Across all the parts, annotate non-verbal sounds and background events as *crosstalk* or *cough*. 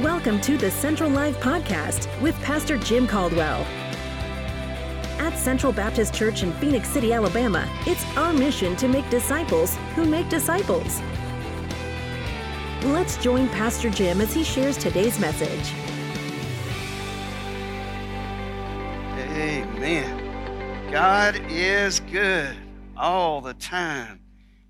Welcome to the Central Live Podcast with Pastor Jim Caldwell. At Central Baptist Church in Phenix City, Alabama, it's our mission to make disciples who make disciples. Let's join Pastor Jim as he shares today's message. Amen. God is good all the time.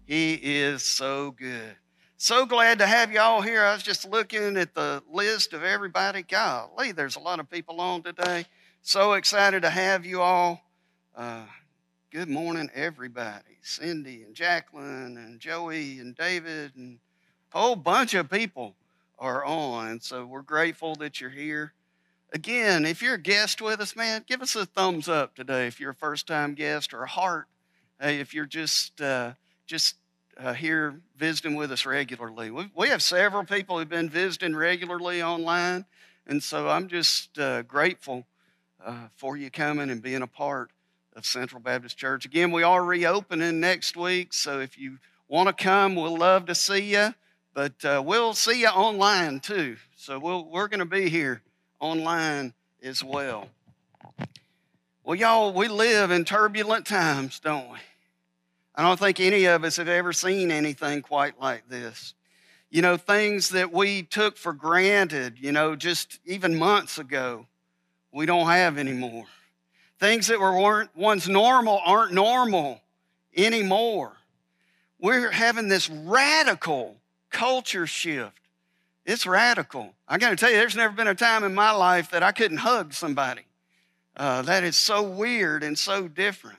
He is so good. So glad to have you all here. I was just looking at the list of everybody. Golly, there's a lot of people on today. So excited to have you all. Uh, good morning, everybody. Cindy and Jacqueline and Joey and David and a whole bunch of people are on. So we're grateful that you're here. Again, if you're a guest with us, man, give us a thumbs up today if you're a first time guest or a heart. Hey, if you're just uh, just uh, here visiting with us regularly. We, we have several people who've been visiting regularly online, and so I'm just uh, grateful uh, for you coming and being a part of Central Baptist Church. Again, we are reopening next week, so if you want to come, we'll love to see you, but uh, we'll see you online too. So we'll, we're going to be here online as well. Well, y'all, we live in turbulent times, don't we? I don't think any of us have ever seen anything quite like this. You know, things that we took for granted, you know, just even months ago, we don't have anymore. Things that were weren't once normal aren't normal anymore. We're having this radical culture shift. It's radical. I got to tell you, there's never been a time in my life that I couldn't hug somebody. Uh, that is so weird and so different.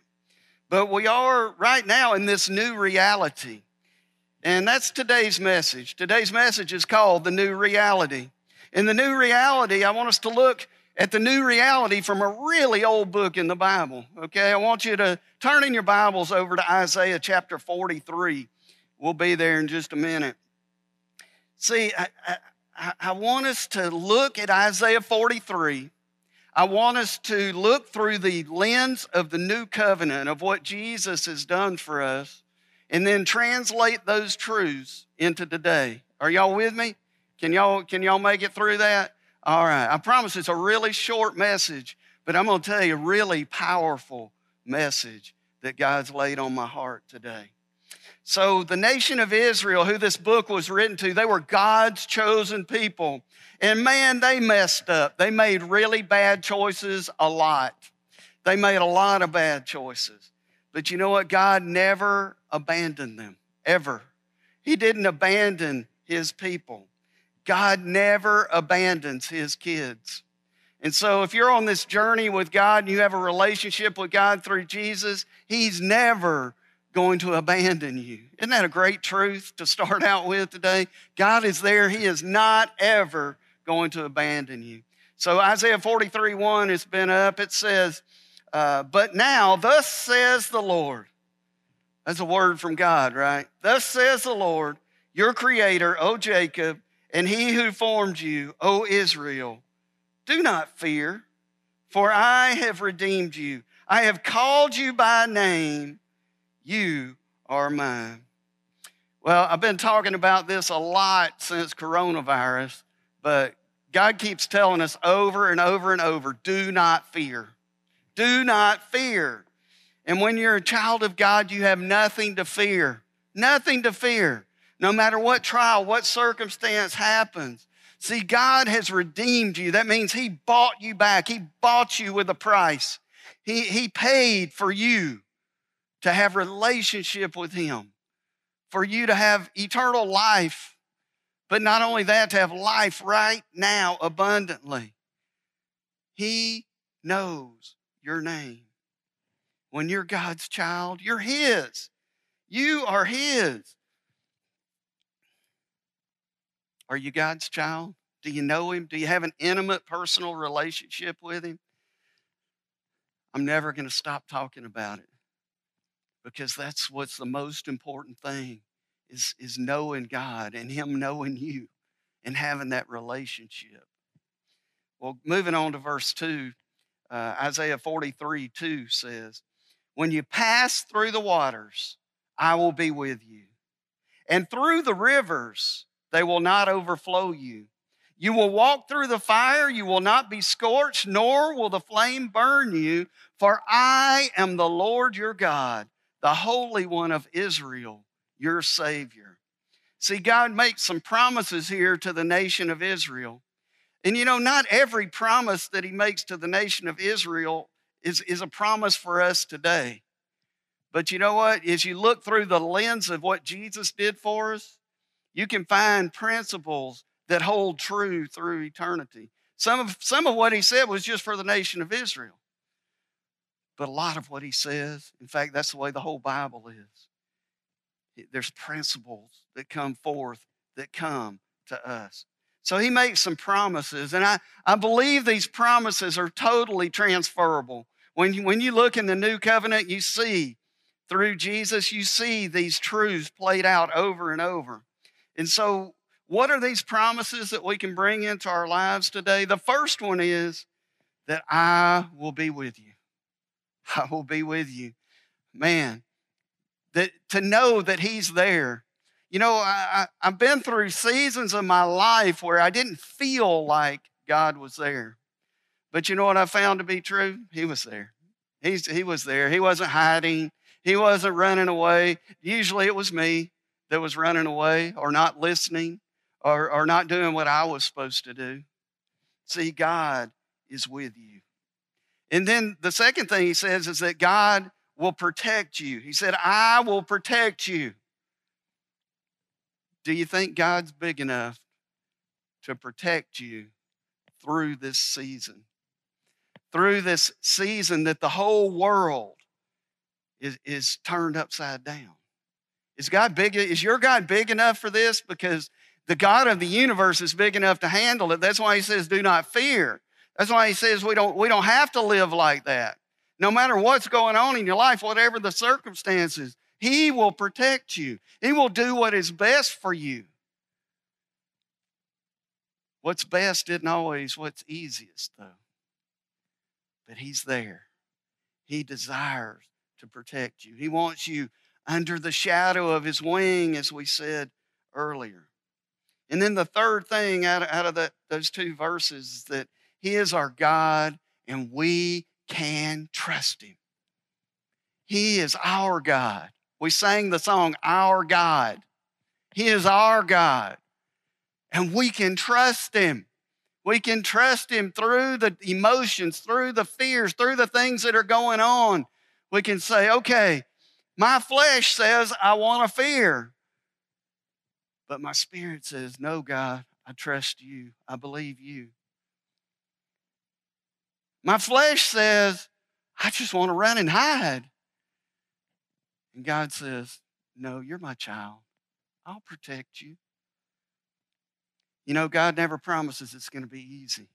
But we are right now in this new reality. And that's today's message. Today's message is called The New Reality. In the new reality, I want us to look at the new reality from a really old book in the Bible. Okay, I want you to turn in your Bibles over to Isaiah chapter 43. We'll be there in just a minute. See, I, I, I want us to look at Isaiah 43 I want us to look through the lens of the new covenant of what Jesus has done for us and then translate those truths into today. Are y'all with me? Can y'all, can y'all make it through that? All right. I promise it's a really short message, but I'm going to tell you a really powerful message that God's laid on my heart today. So, the nation of Israel, who this book was written to, they were God's chosen people. And man, they messed up. They made really bad choices a lot. They made a lot of bad choices. But you know what? God never abandoned them, ever. He didn't abandon his people. God never abandons his kids. And so, if you're on this journey with God and you have a relationship with God through Jesus, He's never going to abandon you. Isn't that a great truth to start *laughs* out with today? God is there. He is not ever going to abandon you. So Isaiah 43 1 has been up. It says, uh, But now, thus says the Lord. That's a word from God, right? Thus says the Lord, your creator, O Jacob, and he who formed you, O Israel. Do not fear, for I have redeemed you. I have called you by name you are mine. Well, I've been talking about this a lot since coronavirus, but God keeps telling us over and over and over do not fear. Do not fear. And when you're a child of God, you have nothing to fear. Nothing to fear. No matter what trial, what circumstance happens. See, God has redeemed you. That means He bought you back. He bought you with a price. He, he paid for you to have relationship with him, for you to have eternal life, but not only that, to have life right now abundantly. He knows your name. When you're God's child, you're His. You are His. Are you God's child? Do you know Him? Do you have an intimate personal relationship with Him? I'm never going to stop talking about it because that's what's the most important thing is, is knowing God and Him knowing you and having that relationship. Well, moving on to verse 2, uh, Isaiah 43 2 says, When you pass through the waters, I will be with you. And through the rivers, they will not overflow you. You will walk through the fire, you will not be scorched, nor will the flame burn you, for I am the Lord your God, the Holy One of Israel, your Savior. See, God makes some promises here to the nation of Israel. And you know, not every promise that He makes to the nation of Israel is, is a promise for us today. But you know what? As you look through the lens of what Jesus did for us, you can find principles that hold true through eternity. Some of, some of what he said was just for the nation of Israel. But a lot of what he says, in fact, that's the way the whole Bible is. There's principles that come forth that come to us. So he makes some promises, and I, I believe these promises are totally transferable. When you, when you look in the new covenant, you see through Jesus, you see these truths played out over and over. And so, what are these promises that we can bring into our lives today? The first one is that I will be with you. *laughs* I will be with you. Man, that to know that He's there. You know, I, I, have been through seasons of my life where I didn't feel like God was there. But you know what I found to be true? He was there. He's, he was there. He wasn't hiding. He wasn't running away. Usually it was me that was running away or not listening or, or not doing what I was supposed to do. See, God is with you. And then the second thing he says is that God will protect you. He said, I will protect you. Do you think God's big enough to protect you through this season? Through this season that the whole world is, is turned upside down. Is God big? Is your God big enough for this? Because the God of the universe is big enough to handle it. That's why he says, do not fear. That's why he says we don't, we don't have to live like that. No matter what's going on in your life, whatever the circumstances, he will protect you. He will do what is best for you. What's best isn't always what's easiest, though. But he's there. He desires to protect you. He wants you under the shadow of his wing, as we said earlier. And then the third thing out of, out of the, those two verses that he is our God and we can trust him. He is our God. We sang the song, Our God. He is our God. And we can trust him. We can trust him through the emotions, through the fears, through the things that are going on we can say, okay, my flesh says I want to fear. But my spirit says, no, God, I trust you. I believe you. My flesh says, I just want to run and hide. And God says, No, you're my child. I'll protect you. You know, God never promises it's going to be easy,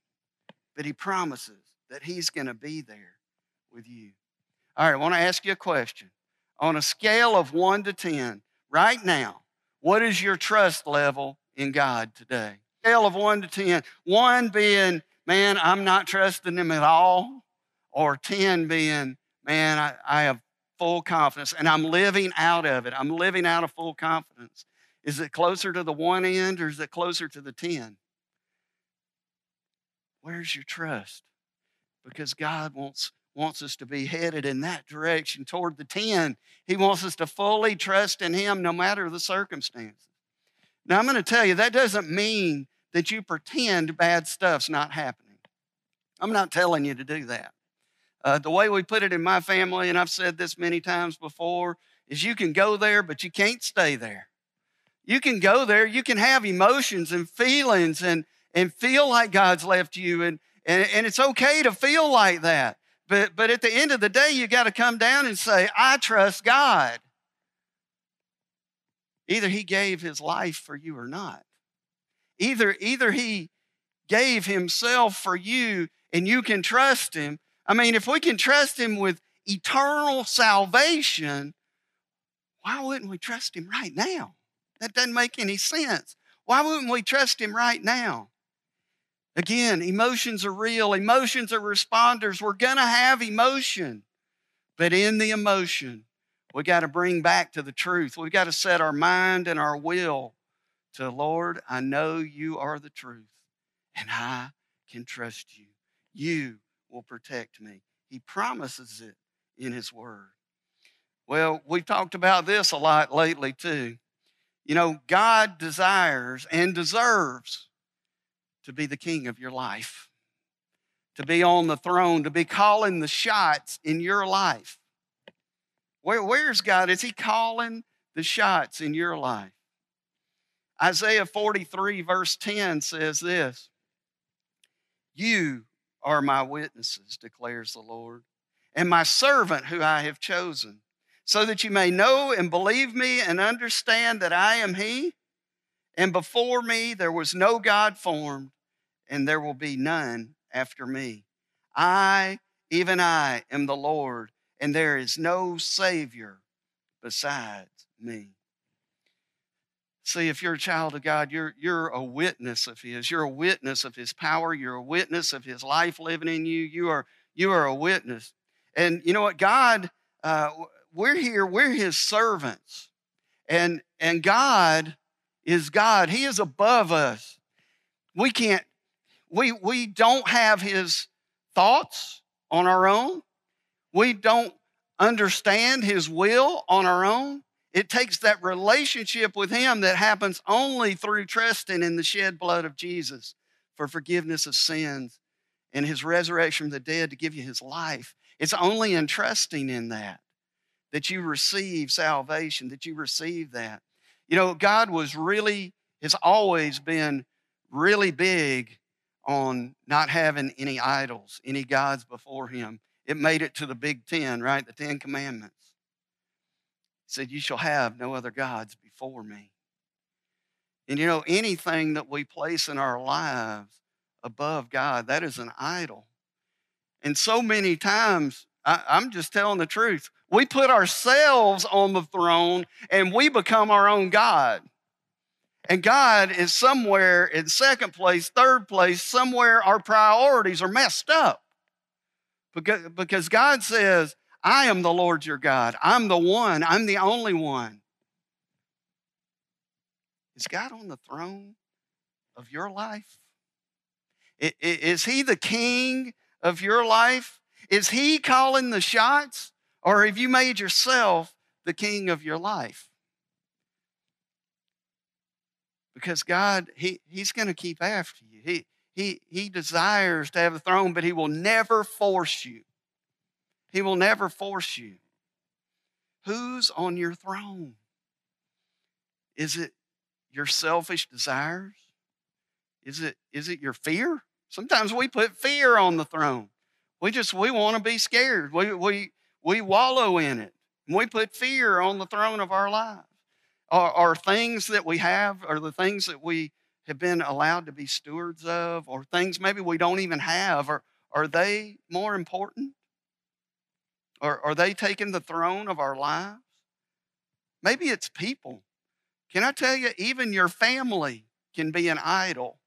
but He promises that He's going to be there with you. All right, I want to ask you a question. On a scale of one to 10, right now, what is your trust level in God today? Scale of one to 10. One being, man, I'm not trusting Him at all, or 10 being, man, I, I have full confidence and I'm living out of it. I'm living out of full confidence. Is it closer to the one end or is it closer to the 10? Where's your trust? Because God wants wants us to be headed in that direction toward the 10. He wants us to fully trust in Him no matter the circumstances. Now, I'm going to tell you, that doesn't mean that you pretend bad stuff's not happening. I'm not telling you to do that. Uh, the way we put it in my family, and I've said this many times before, is you can go there, but you can't stay there. You can go there, you can have emotions and feelings and, and feel like God's left you, and, and, and it's okay to feel like that. But, but at the end of the day, you got to come down and say, I trust God. Either He gave His life for you or not. Either, either He gave Himself for you and you can trust Him. I mean, if we can trust Him with eternal salvation, why wouldn't we trust Him right now? That doesn't make any sense. Why wouldn't we trust Him right now? Again, emotions are real, emotions are responders. We're going to have emotion. But in the emotion, we got to bring back to the truth. We've got to set our mind and our will to, Lord, I know you are the truth, and I can trust you. You will protect me. He promises it in His Word. Well, we've talked about this a lot lately, too. You know, God desires and deserves to be the king of your life, to be on the throne, to be calling the shots in your life. Where, where's God? Is He calling the shots in your life? Isaiah 43, verse 10 says this You are my witnesses, declares the Lord, and my servant who I have chosen, so that you may know and believe me and understand that I am He. And before me there was no God formed, and there will be none after me. I, even I, am the Lord, and there is no Savior besides me. See, if you're a child of God, you're, you're a witness of His. You're a witness of His power. You're a witness of His life living in you. You are, you are a witness. And you know what? God, uh, we're here, we're His servants. And, and God is God. He is above us. We can't, we, we don't have His thoughts on our own. We don't understand His will on our own. It takes that relationship with Him that happens only through trusting in the shed blood of Jesus for forgiveness of sins and His resurrection from the dead to give you His life. It's only in trusting in that that you receive salvation, that you receive that. You know, God was really, has always been really big on not having any idols, any gods before Him. It made it to the Big Ten, right? The Ten Commandments said, You shall have no other gods before me. And you know, anything that we place in our lives above God, that is an idol. And so many times, I, am just telling the truth, we put ourselves on the throne and we become our own God. And God is somewhere in second place, third place, somewhere our priorities are messed up. Because, because God says, I am the Lord your God. I'm the one. I'm the only one. Is God on the throne of your life? Is He the king of your life? Is He calling the shots? Or have you made yourself the king of your life? Because God, he, He's going to keep after you. He, he, he desires to have the throne, but He will never force you. He will never force you. Who's on your throne? Is it your selfish desires? Is it, is it your fear? Sometimes we put fear on the throne. We just we want to be scared. We we we wallow in it. We put fear on the throne of our lives. Are, are things that we have, or the things that we have been allowed to be stewards of, or things maybe we don't even have, or are they more important? Are, are they taking the throne of our lives? Maybe it's people. Can I tell you, even your family can be an idol.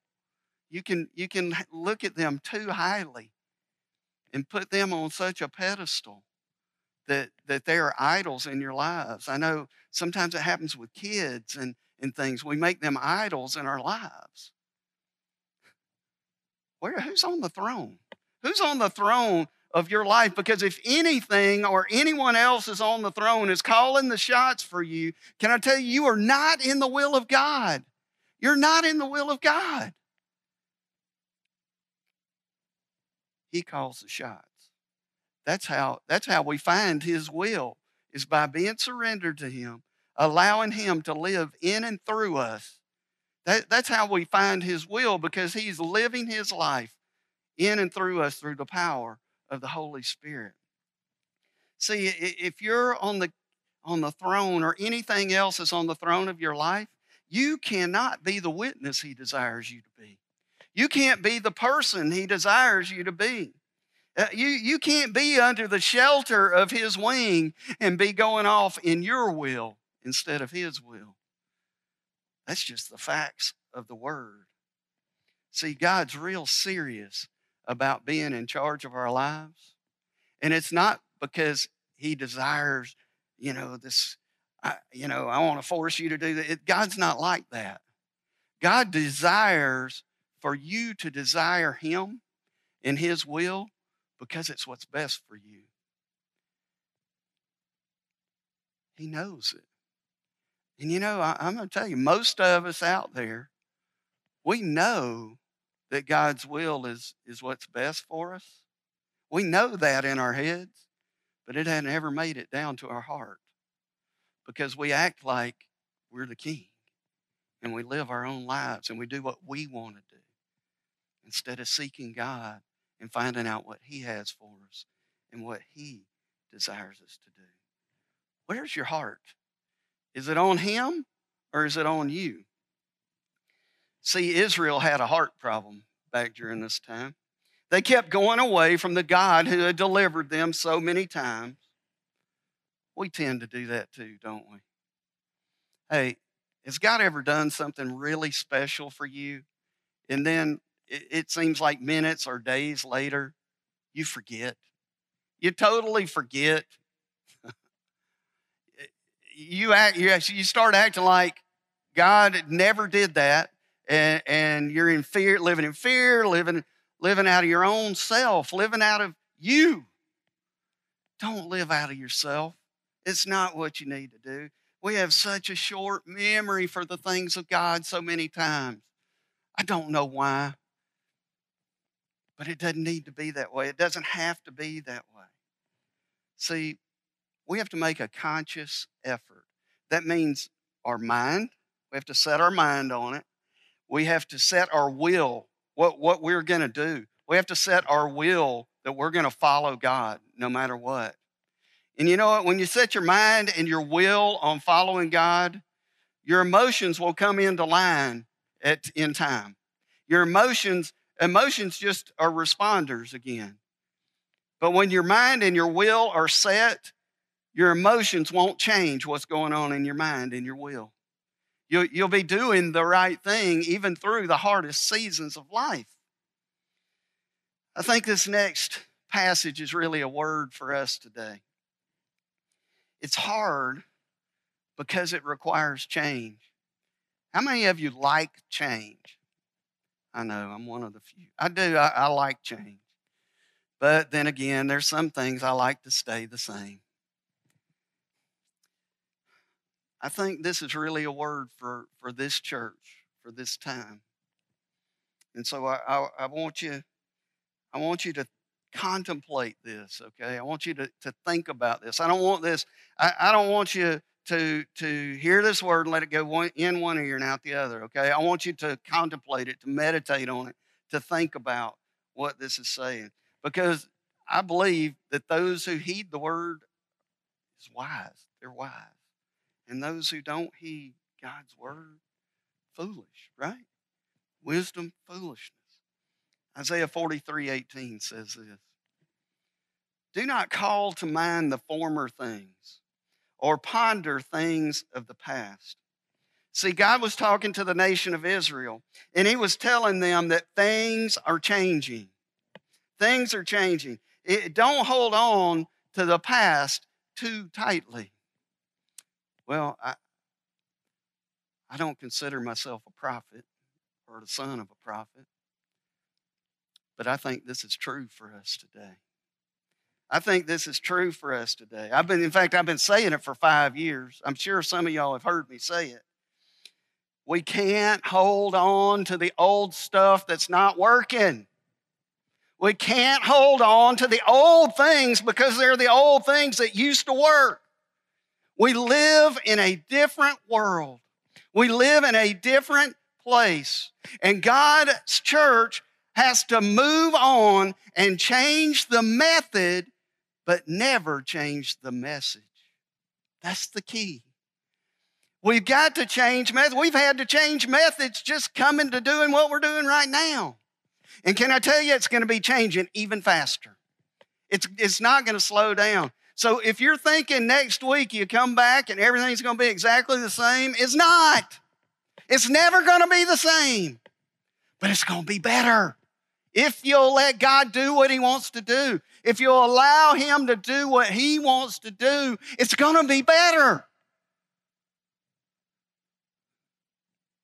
You can, you can look at them too highly and put them on such a pedestal that, that they are idols in your lives. I know sometimes it happens with kids and, and things. We make them idols in our lives. Where, who's on the throne? Who's on the throne of your life because if anything or anyone else is on the throne is calling the shots for you, can I tell you, you are not in the will of God. You're not in the will of God. He calls the shots. That's how, that's how we find His will, is by being surrendered to Him, allowing Him to live in and through us. That, that's how we find His will because He's living His life in and through us through the power of the Holy Spirit. See, if you're on the on the throne or anything else is on the throne of your life, you cannot be the witness he desires you to be. You can't be the person he desires you to be. Uh, you, you can't be under the shelter of his wing and be going off in your will instead of his will. That's just the facts of the word. See, God's real serious about being in charge of our lives. And it's not because he desires, you know, this, I, you know, I want to force you to do that. It, God's not like that. God desires for you to desire Him and His will because it's what's best for you. He knows it. And you know, I, am going to tell you, most of us out there, we know that God's will is, is what's best for us. We know that in our heads, but it hadn't ever made it down to our heart because we act like we're the king and we live our own lives and we do what we want to do instead of seeking God and finding out what He has for us and what He desires us to do. Where's your heart? Is it on Him or is it on you? See, Israel had a heart problem back during this time. They kept going away from the God who had delivered them so many times. We tend to do that too, don't we? Hey, has God ever done something really special for you? And then it, seems like minutes or days later, you forget. You totally forget. *laughs* you act, you, you start acting like God never did that, and, and you're in fear, living in fear, living, living out of your own self, living out of you. Don't live out of yourself. It's not what you need to do. We have such a short memory for the things of God so many times. I don't know why, but it doesn't need to be that way. It doesn't have to be that way. See, we have to make a conscious effort. That means our mind, we have to set our mind on it. We have to set our will, what, what we're going to do. We have to set our will that we're going to follow God no matter what. And you know what? When you set your mind and your will on following God, your emotions will come into line at, in time. Your emotions, emotions just are responders again. But when your mind and your will are set, your emotions won't change what's going on in your mind and your will. You'll, you'll be doing the right thing even through the hardest seasons of life. I think this next passage is really a word for us today. It's hard because it requires change. How many of you like change? I know I'm one of the few. I do, I, I like change. But then again, there's some things I like to stay the same. I think this is really a word for, for this church, for this time. And so I, I, I want you, I want you to contemplate this, okay? I want you to, to think about this. I don't want this, I, I don't want you to, to hear this word and let it go one, in one ear and out the other, okay? I want you to contemplate it, to meditate on it, to think about what this is saying. Because I believe that those who heed the word is wise. They're wise. And those who don't heed God's word, foolish, right? Wisdom, foolishness. Isaiah 43 18 says this Do not call to mind the former things or ponder things of the past. See, God was talking to the nation of Israel, and He was telling them that things are changing. Things are changing. It, don't hold on to the past too tightly. Well, I, I don't consider myself a prophet or the son of a prophet. But I think this is true for us today. I think this is true for us today. I've been, in fact, I've been saying it for five years. I'm sure some of y'all have heard me say it. We can't hold on to the old stuff that's not working. We can't hold on to the old things because they're the old things that used to work. We live in a different world. We live in a different place. And God's church has to move on and change the method, but never change the message. That's the key. We've got to change methods. We've had to change methods just coming to doing what we're doing right now. And can I tell you, it's going to be changing even faster. It's, it's not going to slow down. So if you're thinking next week you come back and everything's going to be exactly the same, it's not. It's never going to be the same, but it's going to be better. If you'll let God do what He wants to do, if you'll allow Him to do what He wants to do, it's going to be better.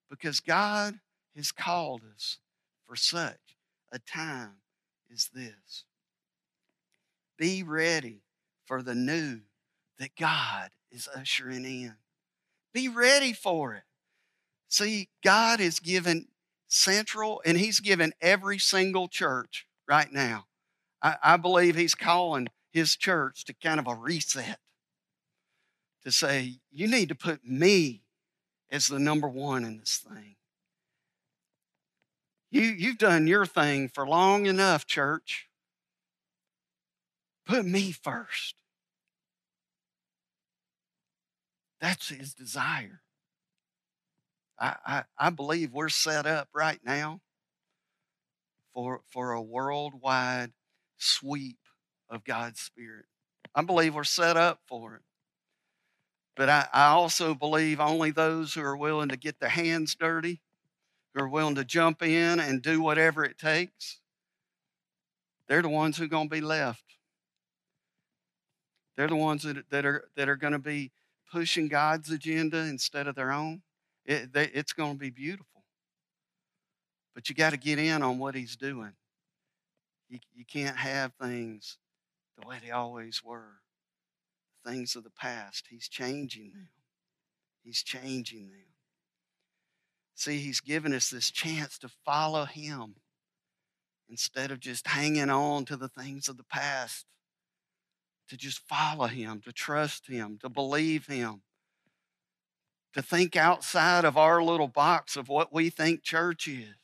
Because God has called us for such a time as this. Be ready for the new that God is ushering in. Be ready for it. See, God is given central, and He's given every single church right now. I, I believe He's calling His church to kind of a reset to say, you need to put me as the number one in this thing. You, you've done your thing for long enough, church. Put me first. That's his desire. I, I, I believe we're set up right now for, for a worldwide sweep of God's Spirit. I believe we're set up for it. But I, I also believe only those who are willing to get their hands dirty, who are willing to jump in and do whatever it takes, they're the ones who are going to be left. They're the ones that, that are, that are going to be pushing God's agenda instead of their own. It, they, it's going to be beautiful. But you got to get in on what He's doing. You, you can't have things the way they always were things of the past. He's changing them. He's changing them. See, He's given us this chance to follow Him instead of just hanging on to the things of the past. To just follow Him, to trust Him, to believe Him, to think outside of our little box of what we think church is.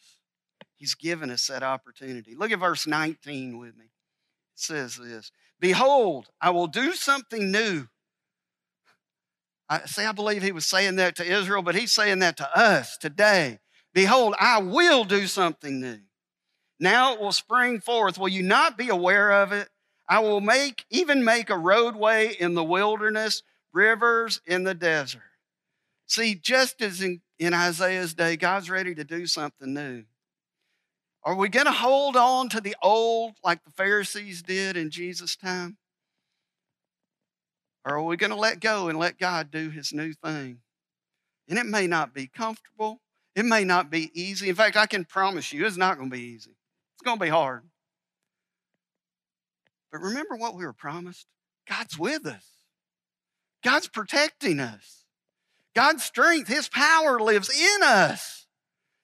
He's given us that opportunity. Look at verse 19 with me. It says this Behold, I will do something new. I say, I believe he was saying that to Israel, but he's saying that to us today. Behold, I will do something new. Now it will spring forth. Will you not be aware of it? I will make, even make a roadway in the wilderness, rivers in the desert. See, just as in, in Isaiah's day, God's ready to do something new. Are we going to hold on to the old like the Pharisees did in Jesus' time? Or are we going to let go and let God do his new thing? And it may not be comfortable. It may not be easy. In fact, I can promise you it's not going to be easy. It's going to be hard. But remember what we were promised? God's with us. God's protecting us. God's strength, His power lives in us.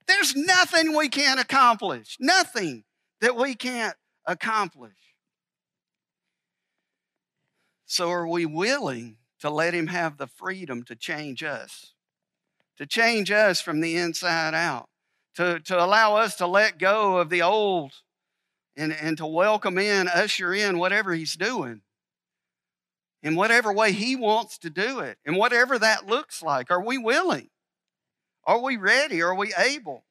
There's nothing we can't accomplish, nothing that we can't accomplish. So, are we willing to let Him have the freedom to change us, to change us from the inside out, to, to allow us to let go of the old and, and to welcome in, usher in whatever He's doing? In whatever way He wants to do it, and whatever that looks like, are we willing? Are we ready? Are we able?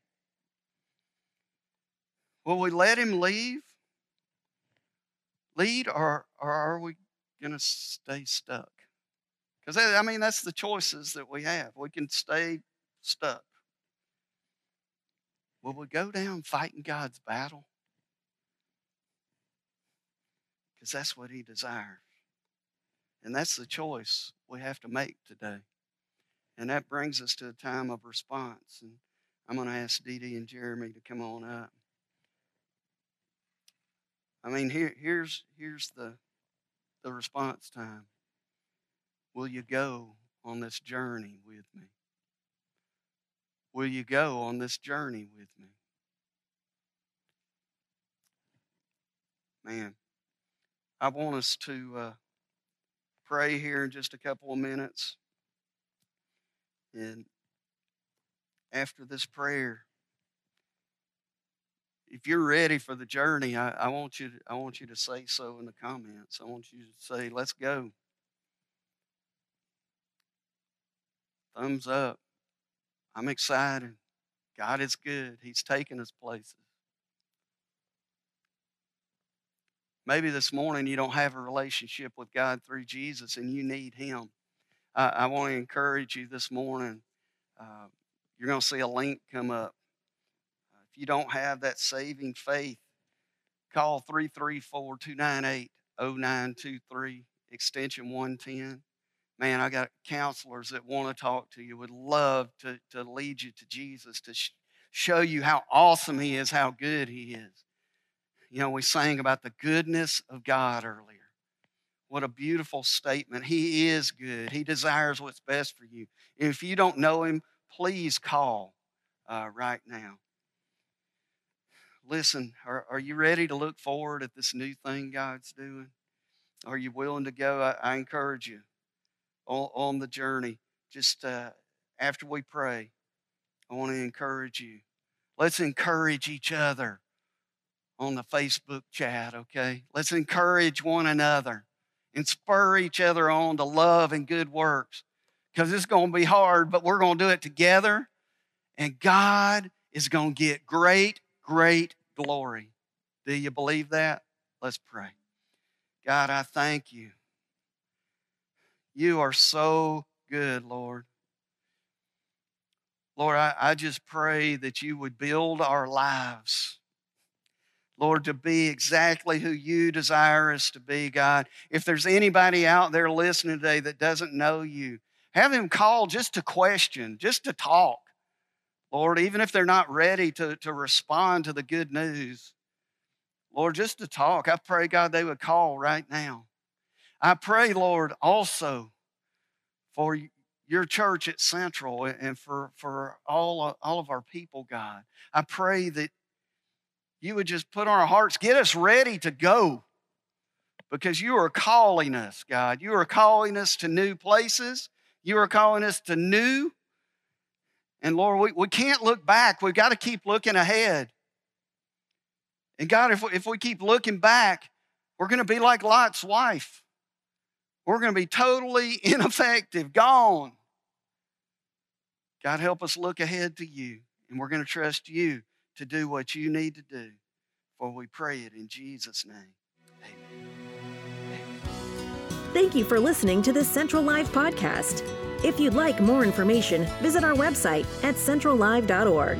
Will we let him leave? Lead, or, or are we going to stay stuck? Because, I mean, that's the choices that we have. We can stay stuck. Will we go down fighting God's battle? Because that's what he desires. And that's the choice we have to make today. And that brings us to a time of response. And I'm going to ask Dee Dee and Jeremy to come on up. I mean, here, here's, here's the, the response time. Will you go on this journey with me? Will you go on this journey with me? Man, I want us to uh, pray here in just a couple of minutes. And after this prayer, if you're ready for the journey, I, I, want you to, I want you to say so in the comments. I want you to say, let's go. Thumbs up. I'm excited. God is good. He's taking us places. Maybe this morning you don't have a relationship with God through Jesus and you need Him. I, I want to encourage you this morning. Uh, you're going to see a link come up If you don't have that saving faith, call 334 298 0923, extension 110. Man, I got counselors that want to talk to you, would love to, to lead you to Jesus, to, sh- show you how awesome He is, how good He is. You know, we sang about the goodness of God earlier. What a beautiful statement. He is good. He desires what's best for you. If you don't know Him, please call uh, right now. Listen, are, are you ready to look forward at this new thing God's doing? Are you willing to go? I, I encourage you on, on, the journey. Just uh, after we pray, I want to encourage you. Let's encourage each other on the Facebook chat, okay? Let's encourage one another and spur each other on to love and good works because it's going to be hard, but we're going to do it together. And God is going to get great, great glory. Do you believe that? Let's pray. God, I thank you. You are so good, Lord. Lord, I, I just pray that you would build our lives Lord, to be exactly who you desire us to be, God. If there's anybody out there listening today that doesn't know you, have them call just to question, just to talk. Lord, even if they're not ready to, to respond to the good news, Lord, just to talk, I pray, God, they would call right now. I pray, Lord, also for your church at Central and for, for all, all of our people, God. I pray that you would just put on our hearts, get us ready to go because you are calling us, God. You are calling us to new places. You are calling us to new. And Lord, we, we can't look back. We've got to keep looking ahead. And God, if we, if we keep looking back, we're going to be like Lot's wife. We're going to be totally *laughs* ineffective, gone. God, help us look ahead to you, and we're going to trust you to do what you need to do. For we pray it in Jesus' name. Amen. Thank you for listening to this Central Live podcast. If you'd like more information, visit our website at centrallive.org.